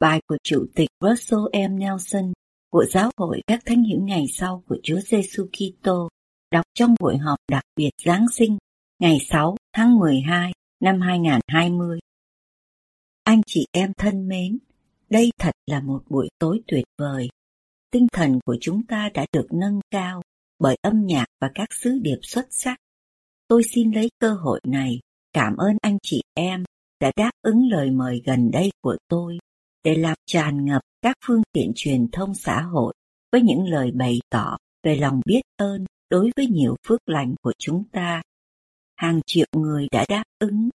Bài của Chủ tịch Russell M. Nelson của Giáo hội các thánh hiểu ngày sau của Chúa Giêsu Kitô đọc trong buổi họp đặc biệt Giáng sinh ngày 6 tháng 12 năm 2020. Anh chị em thân mến, đây thật là một buổi tối tuyệt vời. Tinh thần của chúng ta đã được nâng cao bởi âm nhạc và các sứ điệp xuất sắc. Tôi xin lấy cơ hội này cảm ơn anh chị em đã đáp ứng lời mời gần đây của tôi để làm tràn ngập các phương tiện truyền thông xã hội với những lời bày tỏ về lòng biết ơn đối với nhiều phước lành của chúng ta. Hàng triệu người đã đáp ứng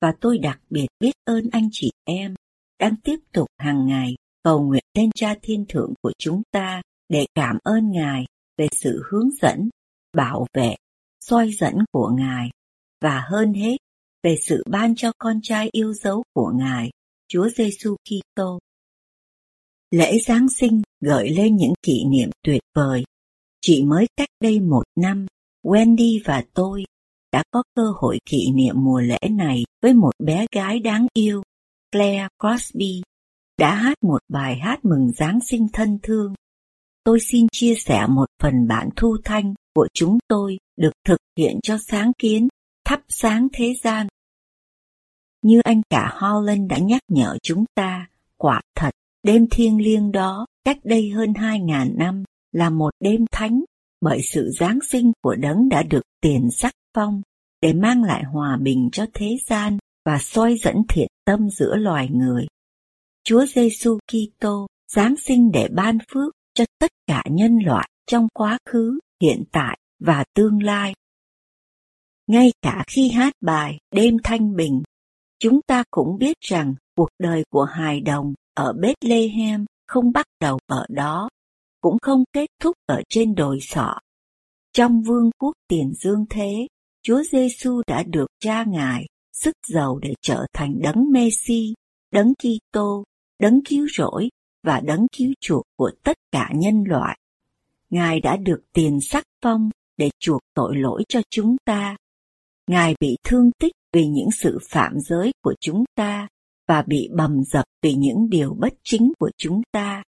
và tôi đặc biệt biết ơn anh chị em đang tiếp tục hàng ngày cầu nguyện lên Cha Thiên Thượng của chúng ta để cảm ơn Ngài về sự hướng dẫn, bảo vệ, soi dẫn của Ngài và hơn hết về sự ban cho con trai yêu dấu của Ngài, Chúa Giêsu Kitô. Lễ Giáng sinh gợi lên những kỷ niệm tuyệt vời. Chỉ mới cách đây một năm, Wendy và tôi đã có cơ hội kỷ niệm mùa lễ này với một bé gái đáng yêu, Claire Crosby, đã hát một bài hát mừng Giáng sinh thân thương. Tôi xin chia sẻ một phần bản thu thanh của chúng tôi được thực hiện cho sáng kiến thắp sáng thế gian. Như anh cả Holland đã nhắc nhở chúng ta, quả thật, đêm thiêng liêng đó, cách đây hơn hai ngàn năm, là một đêm thánh, bởi sự Giáng sinh của đấng đã được tiền sắc phong, để mang lại hòa bình cho thế gian và soi dẫn thiện tâm giữa loài người. Chúa Giêsu Kitô Giáng sinh để ban phước cho tất cả nhân loại trong quá khứ, hiện tại và tương lai. Ngay cả khi hát bài Đêm Thanh Bình, chúng ta cũng biết rằng cuộc đời của hài đồng ở Bethlehem không bắt đầu ở đó, cũng không kết thúc ở trên đồi sọ. Trong vương quốc tiền dương thế, Chúa Giêsu đã được cha ngài sức giàu để trở thành đấng Messi, đấng Kitô, đấng cứu rỗi và đấng cứu chuộc của tất cả nhân loại. Ngài đã được tiền sắc phong để chuộc tội lỗi cho chúng ta. Ngài bị thương tích vì những sự phạm giới của chúng ta và bị bầm dập vì những điều bất chính của chúng ta.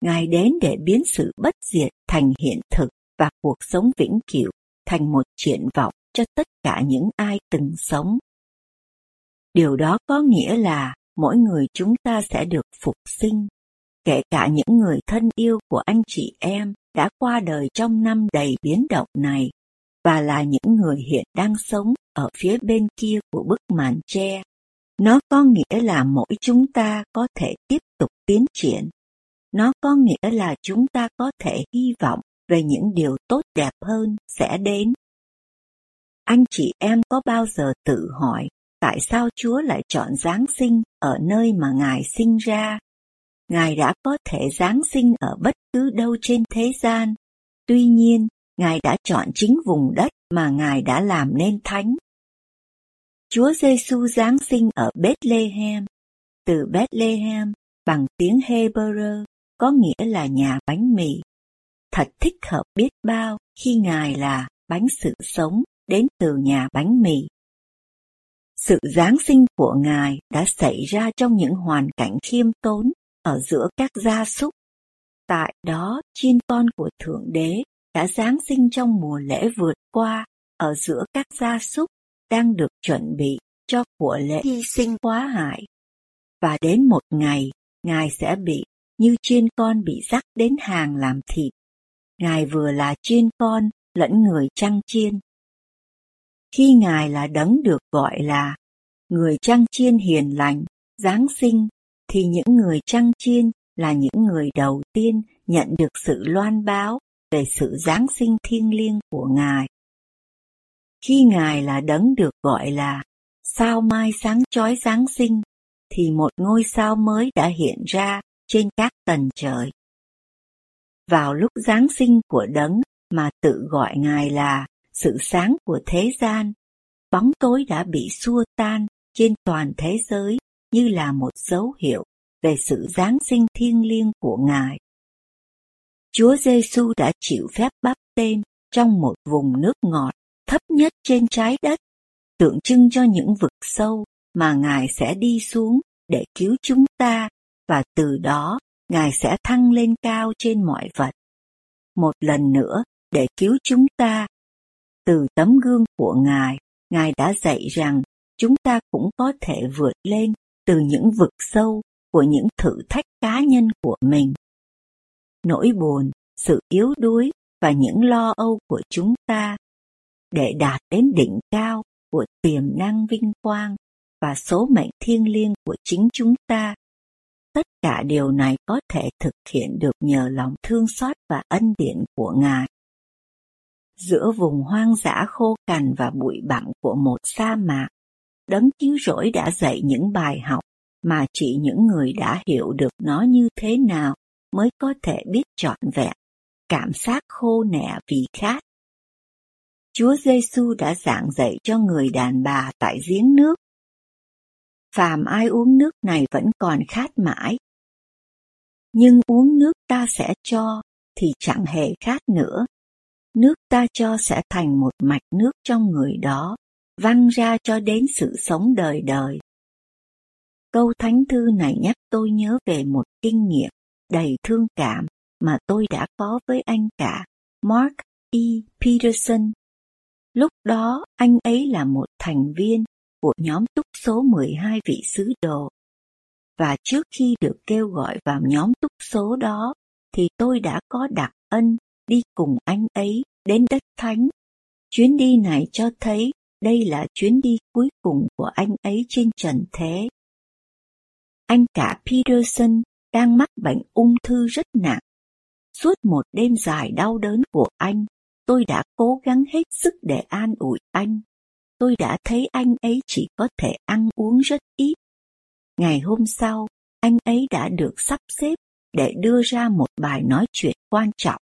Ngài đến để biến sự bất diệt thành hiện thực và cuộc sống vĩnh cửu thành một triển vọng cho tất cả những ai từng sống. Điều đó có nghĩa là mỗi người chúng ta sẽ được phục sinh, kể cả những người thân yêu của anh chị em đã qua đời trong năm đầy biến động này và là những người hiện đang sống ở phía bên kia của bức màn tre. Nó có nghĩa là mỗi chúng ta có thể tiếp tục tiến triển. Nó có nghĩa là chúng ta có thể hy vọng về những điều tốt đẹp hơn sẽ đến. Anh chị em có bao giờ tự hỏi tại sao Chúa lại chọn Giáng sinh ở nơi mà Ngài sinh ra? Ngài đã có thể Giáng sinh ở bất cứ đâu trên thế gian. Tuy nhiên, Ngài đã chọn chính vùng đất mà Ngài đã làm nên thánh. Chúa Giêsu Giáng sinh ở Bethlehem. Từ Bethlehem bằng tiếng Hebrew có nghĩa là nhà bánh mì. Thật thích hợp biết bao khi Ngài là bánh sự sống đến từ nhà bánh mì. Sự Giáng sinh của Ngài đã xảy ra trong những hoàn cảnh khiêm tốn ở giữa các gia súc. Tại đó, chiên con của Thượng Đế đã Giáng sinh trong mùa lễ vượt qua ở giữa các gia súc đang được chuẩn bị cho của lễ hy sinh quá hại. Và đến một ngày, Ngài sẽ bị như chiên con bị dắt đến hàng làm thịt. Ngài vừa là chiên con lẫn người trăng chiên. Khi Ngài là đấng được gọi là người trăng chiên hiền lành, Giáng sinh, thì những người trăng chiên là những người đầu tiên nhận được sự loan báo về sự Giáng sinh thiêng liêng của Ngài. Khi Ngài là đấng được gọi là sao mai sáng chói Giáng sinh, thì một ngôi sao mới đã hiện ra trên các tầng trời. Vào lúc Giáng sinh của đấng mà tự gọi Ngài là sự sáng của thế gian, bóng tối đã bị xua tan trên toàn thế giới như là một dấu hiệu về sự Giáng sinh thiêng liêng của Ngài. Chúa Giêsu đã chịu phép báp tên trong một vùng nước ngọt thấp nhất trên trái đất, tượng trưng cho những vực sâu mà Ngài sẽ đi xuống để cứu chúng ta và từ đó Ngài sẽ thăng lên cao trên mọi vật. Một lần nữa để cứu chúng ta. Từ tấm gương của Ngài, Ngài đã dạy rằng chúng ta cũng có thể vượt lên từ những vực sâu của những thử thách cá nhân của mình. Nỗi buồn, sự yếu đuối và những lo âu của chúng ta để đạt đến đỉnh cao của tiềm năng vinh quang và số mệnh thiêng liêng của chính chúng ta. Tất cả điều này có thể thực hiện được nhờ lòng thương xót và ân điển của Ngài. Giữa vùng hoang dã khô cằn và bụi bặm của một sa mạc, đấng cứu rỗi đã dạy những bài học mà chỉ những người đã hiểu được nó như thế nào mới có thể biết trọn vẹn cảm giác khô nẻ vì khát. Chúa Giêsu đã giảng dạy cho người đàn bà tại giếng nước. Phàm ai uống nước này vẫn còn khát mãi. Nhưng uống nước ta sẽ cho thì chẳng hề khát nữa. Nước ta cho sẽ thành một mạch nước trong người đó, văng ra cho đến sự sống đời đời. Câu thánh thư này nhắc tôi nhớ về một kinh nghiệm đầy thương cảm mà tôi đã có với anh cả Mark E. Peterson. Lúc đó anh ấy là một thành viên của nhóm túc số 12 vị sứ đồ. Và trước khi được kêu gọi vào nhóm túc số đó, thì tôi đã có đặc ân đi cùng anh ấy đến đất thánh. Chuyến đi này cho thấy đây là chuyến đi cuối cùng của anh ấy trên trần thế. Anh cả Peterson đang mắc bệnh ung thư rất nặng. Suốt một đêm dài đau đớn của anh, tôi đã cố gắng hết sức để an ủi anh. Tôi đã thấy anh ấy chỉ có thể ăn uống rất ít. Ngày hôm sau, anh ấy đã được sắp xếp để đưa ra một bài nói chuyện quan trọng.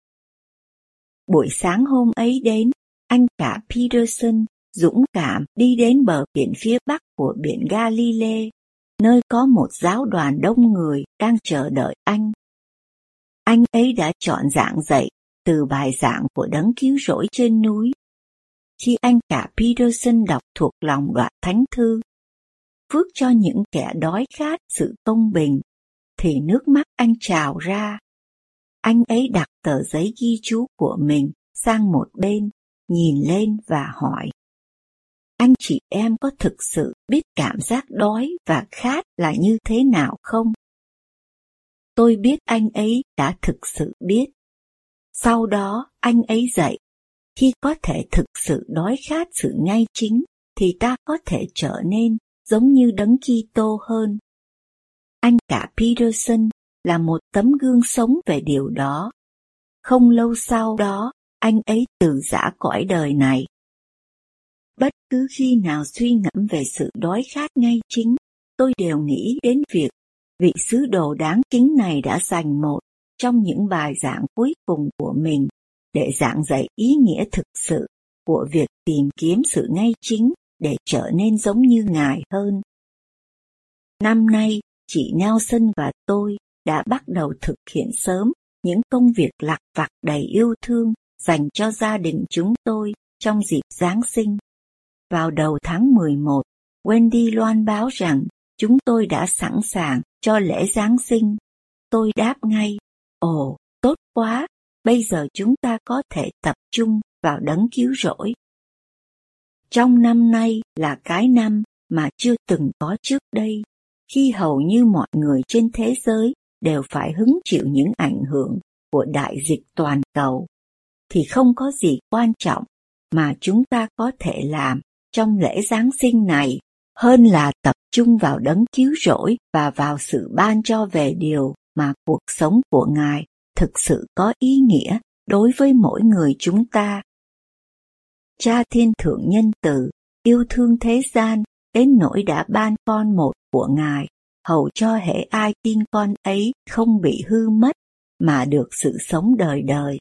Buổi sáng hôm ấy đến, anh cả Peterson dũng cảm đi đến bờ biển phía bắc của biển Galilee nơi có một giáo đoàn đông người đang chờ đợi anh. Anh ấy đã chọn giảng dạy từ bài giảng của đấng cứu rỗi trên núi. Khi anh cả Peterson đọc thuộc lòng đoạn thánh thư, phước cho những kẻ đói khát sự công bình, thì nước mắt anh trào ra. Anh ấy đặt tờ giấy ghi chú của mình sang một bên, nhìn lên và hỏi anh chị em có thực sự biết cảm giác đói và khát là như thế nào không? Tôi biết anh ấy đã thực sự biết. Sau đó anh ấy dạy, khi có thể thực sự đói khát sự ngay chính thì ta có thể trở nên giống như đấng Kitô hơn. Anh cả Peterson là một tấm gương sống về điều đó. Không lâu sau đó, anh ấy từ giã cõi đời này cứ khi nào suy ngẫm về sự đói khát ngay chính, tôi đều nghĩ đến việc vị sứ đồ đáng kính này đã dành một trong những bài giảng cuối cùng của mình để giảng dạy ý nghĩa thực sự của việc tìm kiếm sự ngay chính để trở nên giống như Ngài hơn. Năm nay, chị Nelson và tôi đã bắt đầu thực hiện sớm những công việc lặt vặt đầy yêu thương dành cho gia đình chúng tôi trong dịp Giáng sinh. Vào đầu tháng 11, Wendy loan báo rằng chúng tôi đã sẵn sàng cho lễ Giáng sinh. Tôi đáp ngay, ồ, tốt quá, bây giờ chúng ta có thể tập trung vào đấng cứu rỗi. Trong năm nay là cái năm mà chưa từng có trước đây, khi hầu như mọi người trên thế giới đều phải hứng chịu những ảnh hưởng của đại dịch toàn cầu, thì không có gì quan trọng mà chúng ta có thể làm trong lễ Giáng sinh này hơn là tập trung vào đấng cứu rỗi và vào sự ban cho về điều mà cuộc sống của Ngài thực sự có ý nghĩa đối với mỗi người chúng ta. Cha Thiên Thượng Nhân Từ yêu thương thế gian đến nỗi đã ban con một của Ngài, hầu cho hệ ai tin con ấy không bị hư mất mà được sự sống đời đời.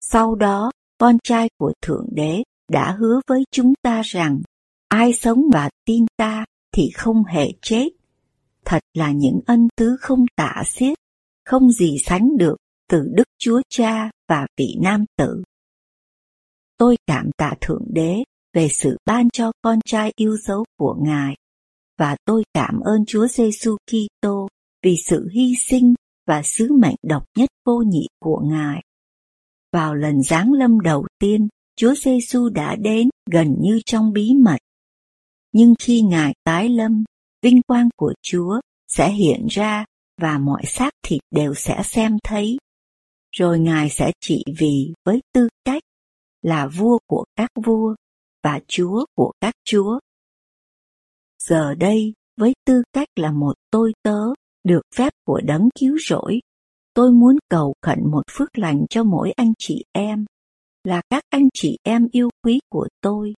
Sau đó, con trai của Thượng Đế đã hứa với chúng ta rằng ai sống và tin ta thì không hề chết. Thật là những ân tứ không tả xiết, không gì sánh được từ Đức Chúa Cha và vị Nam Tử. Tôi cảm tạ Thượng Đế về sự ban cho con trai yêu dấu của Ngài và tôi cảm ơn Chúa Giêsu Kitô vì sự hy sinh và sứ mệnh độc nhất vô nhị của Ngài. Vào lần giáng lâm đầu tiên, Chúa Giêsu đã đến gần như trong bí mật. Nhưng khi Ngài tái lâm, vinh quang của Chúa sẽ hiện ra và mọi xác thịt đều sẽ xem thấy. Rồi Ngài sẽ trị vì với tư cách là vua của các vua và chúa của các chúa. Giờ đây, với tư cách là một tôi tớ được phép của đấng cứu rỗi, tôi muốn cầu khẩn một phước lành cho mỗi anh chị em, là các anh chị em yêu quý của tôi.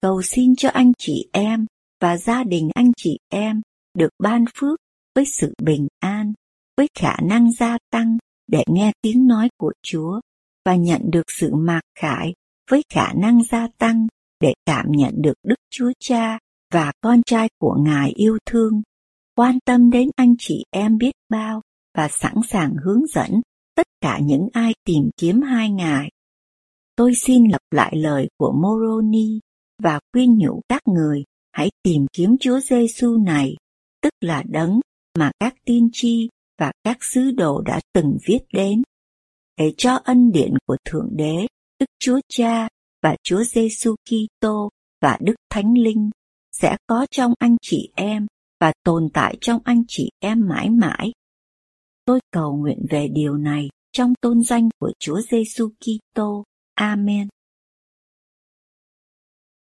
Cầu xin cho anh chị em và gia đình anh chị em được ban phước với sự bình an, với khả năng gia tăng để nghe tiếng nói của Chúa và nhận được sự mạc khải với khả năng gia tăng để cảm nhận được Đức Chúa Cha và con trai của Ngài yêu thương, quan tâm đến anh chị em biết bao và sẵn sàng hướng dẫn tất cả những ai tìm kiếm hai Ngài. Tôi xin lặp lại lời của Moroni và khuyên nhủ các người hãy tìm kiếm Chúa Giêsu này, tức là đấng mà các tiên tri và các sứ đồ đã từng viết đến, để cho ân điển của Thượng Đế, Đức Chúa Cha và Chúa Giêsu Kitô và Đức Thánh Linh sẽ có trong anh chị em và tồn tại trong anh chị em mãi mãi. Tôi cầu nguyện về điều này trong tôn danh của Chúa Giêsu Kitô. Amen.